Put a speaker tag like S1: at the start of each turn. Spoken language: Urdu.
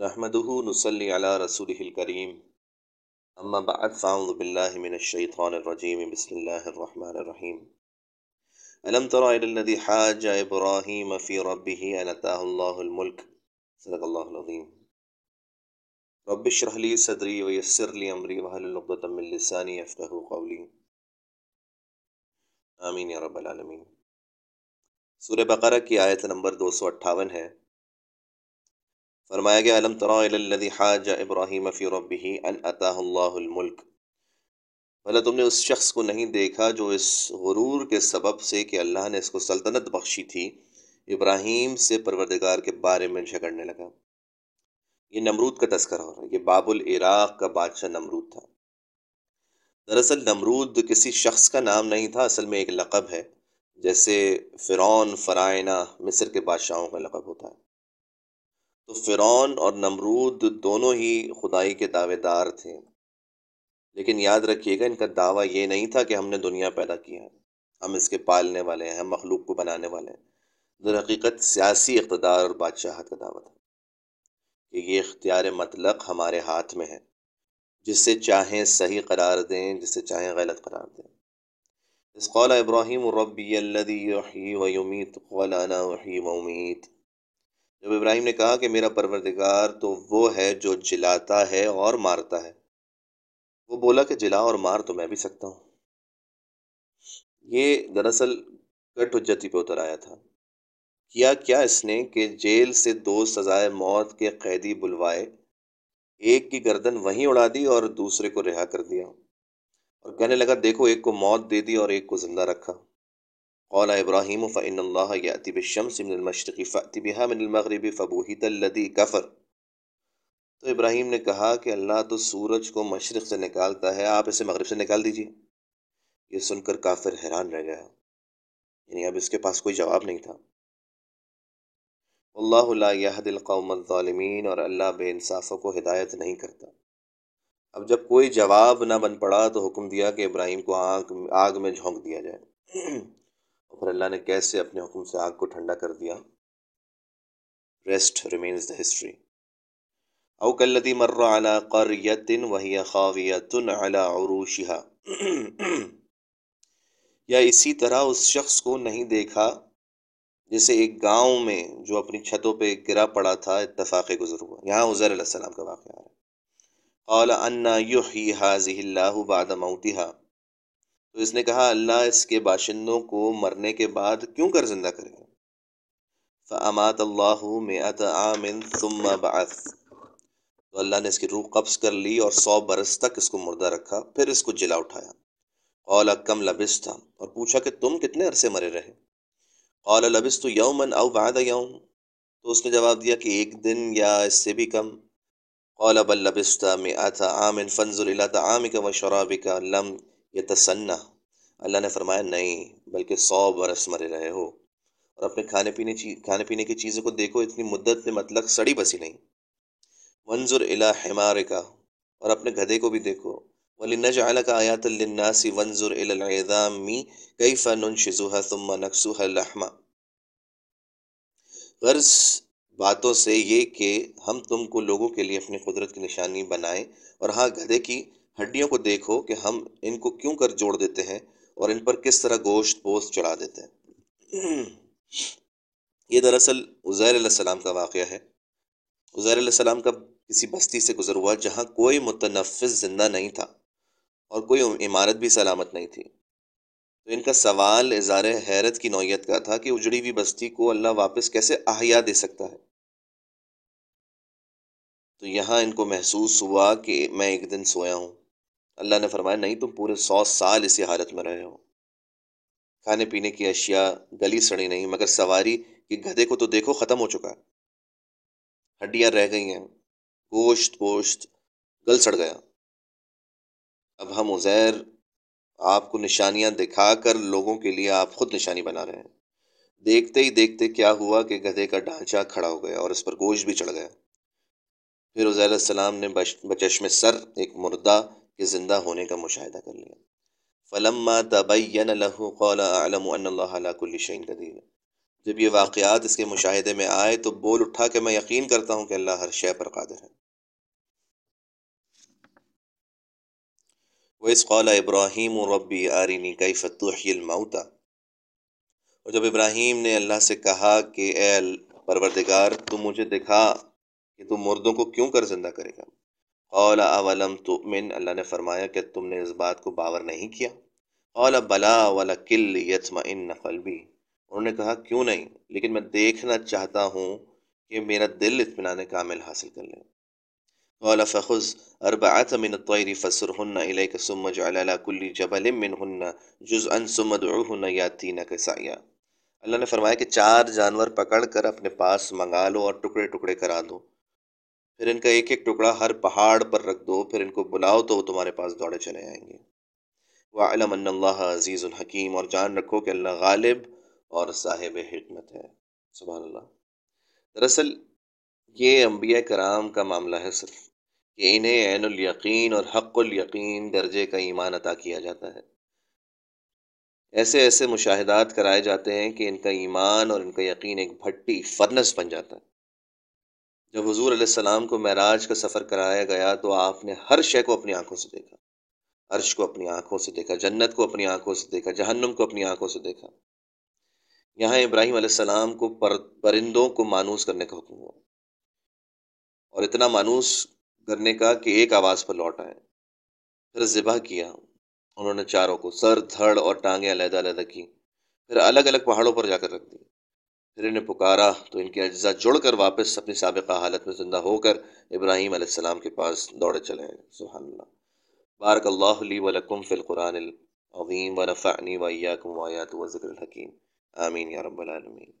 S1: نحمده نصلي على رسوله الكريم. أما بعد، فأعوذ بالله من الشيطان الرجيم. بسم الله الرحمن الرحيم. ألم تر إلى الذي حاج إبراهيم في ربه أن أتاه الله الملك؟ صدق الله العظيم. رب اشرح لي صدري ويسر لي أمري واحلل عقدة من لساني يفقهوا قولي. آمین یا رب العالمین سورہ بقرہ کی آیت نمبر دو سو اٹھاون ہے. فرمایا گیا علم الذي حاج ابراہیم فی ربه ان اتاه اللہ الملک بھلا تم نے اس شخص کو نہیں دیکھا جو اس غرور کے سبب سے کہ اللہ نے اس کو سلطنت بخشی تھی، ابراہیم سے پروردگار کے بارے میں جھگڑنے لگا۔ یہ نمرود کا تذکرہ ہو رہا ہے، یہ باب العراق کا بادشاہ نمرود تھا۔ دراصل نمرود کسی شخص کا نام نہیں تھا، اصل میں ایک لقب ہے، جیسے فرعون فرائنہ مصر کے بادشاہوں کا لقب ہوتا ہے۔ تو فرعون اور نمرود دونوں ہی خدائی کے دعوے دار تھے۔ لیکن یاد رکھیے گا، ان کا دعویٰ یہ نہیں تھا کہ ہم نے دنیا پیدا کی ہے۔ ہم اس کے پالنے والے ہیں، ہم مخلوق کو بنانے والے ہیں۔ در حقیقت سیاسی اقتدار اور بادشاہت کا دعویٰ تھا کہ یہ اختیار مطلق ہمارے ہاتھ میں ہے، جس سے چاہیں صحیح قرار دیں، جس سے چاہیں غلط قرار دیں۔ اس قول ابراہیم ربی اللہ و یمیت قولانا وحی و امید جب ابراہیم نے کہا کہ میرا پروردگار تو وہ ہے جو جلاتا ہے اور مارتا ہے۔ وہ بولا کہ جلا اور مار تو میں بھی سکتا ہوں۔ یہ دراصل کٹ حجتی پہ اتر آیا تھا۔ کیا کیا اس نے کہ جیل سے دو سزائے موت کے قیدی بلوائے، ایک کی گردن وہیں اڑا دی اور دوسرے کو رہا کر دیا۔ اور کہنے لگا، دیکھو، ایک کو موت دے دی اور ایک کو زندہ رکھا۔ قال ابراہیم فعن اللہ یاتی بشمس من المشرقی بها من المغرب فبوہیت الذی کفر تو ابراہیم نے کہا کہ اللہ تو سورج کو مشرق سے نکالتا ہے، آپ اسے مغرب سے نکال دیجیے۔ یہ سن کر کافر حیران رہ گیا۔ یعنی اب اس کے پاس کوئی جواب نہیں تھا۔ اللہ لا یہد القوم الظالمین اور اللہ بے انصافوں کو ہدایت نہیں کرتا۔ اب جب کوئی جواب نہ بن پڑا تو حکم دیا کہ ابراہیم کو آگ آگ میں جھونک دیا جائے۔ اور پھر اللہ نے کیسے اپنے حکم سے آگ کو ٹھنڈا کر دیا؟ ریسٹ ریمینز دا ہسٹری او کلتی مر علی قریت وہی خاویت علی عروشها یا اسی طرح اس شخص کو نہیں دیکھا جیسے ایک گاؤں میں جو اپنی چھتوں پہ گرا پڑا تھا اتفاق گزر ہوا۔ یہاں عزیر علیہ السلام کا واقعہ ہے۔ قال انا یحیی هذه اللہ بعد موتها۔ تو اس نے کہا، اللہ اس کے باشندوں کو مرنے کے بعد کیوں کر زندہ کرے گا؟ فعمات اللہ عامن ثم بعث۔ تو اللہ نے اس کی روح قبض کر لی اور سو برس تک اس کو مردہ رکھا، پھر اس کو جلا اٹھایا۔ قال، کم لبس تھا اور پوچھا کہ تم کتنے عرصے مرے رہے؟ قال لبس تو یومن او بعد یوم۔ تو اس نے جواب دیا کہ ایک دن یا اس سے بھی کم۔ قال، بل لبست مئات عام فانظر الى طعامك وشرابك لم یہ تسنا اللہ نے فرمایا، نہیں، بلکہ سو برس مرے رہے ہو۔ اور اپنے کھانے پینے کھانے پینے کی چیزوں کو دیکھو، اتنی مدت میں مطلب سڑی بسی نہیں۔ منظر الا حمار کا اور اپنے گدھے کو بھی دیکھو۔ ولی نج اعلیٰ کا آیات الناسی ونظر العظامی کئی فن شزوہ ثم نقصوہ لحما غرض باتوں سے یہ کہ ہم تم کو لوگوں کے لیے اپنی قدرت کی نشانی بنائیں۔ اور ہاں گدھے کی ہڈیوں کو دیکھو کہ ہم ان کو کیوں کر جوڑ دیتے ہیں اور ان پر کس طرح گوشت پوست چڑھا دیتے ہیں۔ یہ دراصل عزیر علیہ السلام کا واقعہ ہے۔ عزیر علیہ السلام کا کسی بستی سے گزر ہوا جہاں کوئی متنفذ زندہ نہیں تھا اور کوئی عمارت بھی سلامت نہیں تھی۔ تو ان کا سوال اظہار حیرت کی نوعیت کا تھا کہ اجڑی ہوئی بستی کو اللہ واپس کیسے احیا دے سکتا ہے۔ تو یہاں ان کو محسوس ہوا کہ میں ایک دن سویا ہوں۔ اللہ نے فرمایا، نہیں، تم پورے سو سال اسی حالت میں رہے ہو۔ کھانے پینے کی اشیاء، گلی سڑی نہیں، مگر سواری کہ گدھے کو تو دیکھو، ختم ہو چکا۔ ہے ہڈیاں رہ گئی ہیں، گوشت پوشت گل سڑ گیا۔ اب ہم عزیر، آپ کو نشانیاں دکھا کر لوگوں کے لیے آپ خود نشانی بنا رہے ہیں۔ دیکھتے ہی دیکھتے کیا ہوا کہ گدھے کا ڈھانچہ کھڑا ہو گیا اور اس پر گوشت بھی چڑھ گیا۔ پھر عزیر السلام نے بچش میں سر، ایک مردہ کے زندہ ہونے کا مشاہدہ کر لیا۔ فلما تبین له قال اعلم ان اللہ علی کل شیء قدیر جب یہ واقعات اس کے مشاہدے میں آئے تو بول اٹھا کہ میں یقین کرتا ہوں کہ اللہ ہر شے پر قادر ہے۔ وہ اس قول ابراہیم و ربی آرینی کئی فتوحی المعتا اور جب ابراہیم نے اللہ سے کہا کہ اے پروردگار، تو مجھے دکھا کہ تو مردوں کو کیوں کر زندہ کرے گا؟ قول اولم تؤمن؟ اللہ نے فرمایا کہ تم نے اس بات کو باور نہیں کیا۔ قول بلا ولکل یتمئن قلبی۔ انہوں نے کہا، کیوں نہیں؟ لیکن میں دیکھنا چاہتا ہوں کہ میرا دل اطمینان کامل حاصل کر لے۔ قال، فخذ اربعات من الطير فسرهن اليك ثم جعل على كل جبل منهن جزءا ثم ادعوهن ياتينك سعيا اللہ نے فرمایا کہ چار جانور پکڑ کر اپنے پاس منگا لو اور ٹکڑے ٹکڑے کرا دو پھر ان کا ایک ایک ٹکڑا ہر پہاڑ پر رکھ دو، پھر ان کو بلاؤ تو وہ تمہارے پاس دوڑے چلے آئیں گے۔ وعلم ان اللہ عزیز الحکیم اور جان رکھو کہ اللہ غالب اور صاحب حکمت ہے۔ سبحان اللہ۔ دراصل یہ انبیاء کرام کا معاملہ ہے صرف کہ انہیں عین الیقین اور حق الیقین درجے کا ایمان عطا کیا جاتا ہے۔ ایسے ایسے مشاہدات کرائے جاتے ہیں کہ ان کا ایمان اور ان کا یقین ایک بھٹی فرنس بن جاتا ہے۔ جب حضور علیہ السلام کو معراج کا سفر کرایا گیا تو آپ نے ہر شے کو اپنی آنکھوں سے دیکھا۔ عرش کو اپنی آنکھوں سے دیکھا، جنت کو اپنی آنکھوں سے دیکھا، جہنم کو اپنی آنکھوں سے دیکھا۔ یہاں ابراہیم علیہ السلام کو پر، پرندوں کو مانوس کرنے کا حکم ہوا۔ اور اتنا مانوس کرنے کا کہ ایک آواز پر لوٹ آئے۔ پھر ذبح کیا۔ انہوں نے چاروں کو سر، دھڑ اور ٹانگیں علیحدہ علیحدہ کی پھر الگ الگ پہاڑوں پر جا کر رکھ دی۔ پھر انہیں پکارا تو ان کے اجزاء جڑ کر واپس اپنی سابقہ حالت میں زندہ ہو کر ابراہیم علیہ السلام کے پاس دوڑے چلے سبحان اللہ۔ بارک اللہ علی ولکم فی القرآن العظیم ونفعنی ویاکم وآیات و ذکر الحکیم۔ آمین یا رب العالمین۔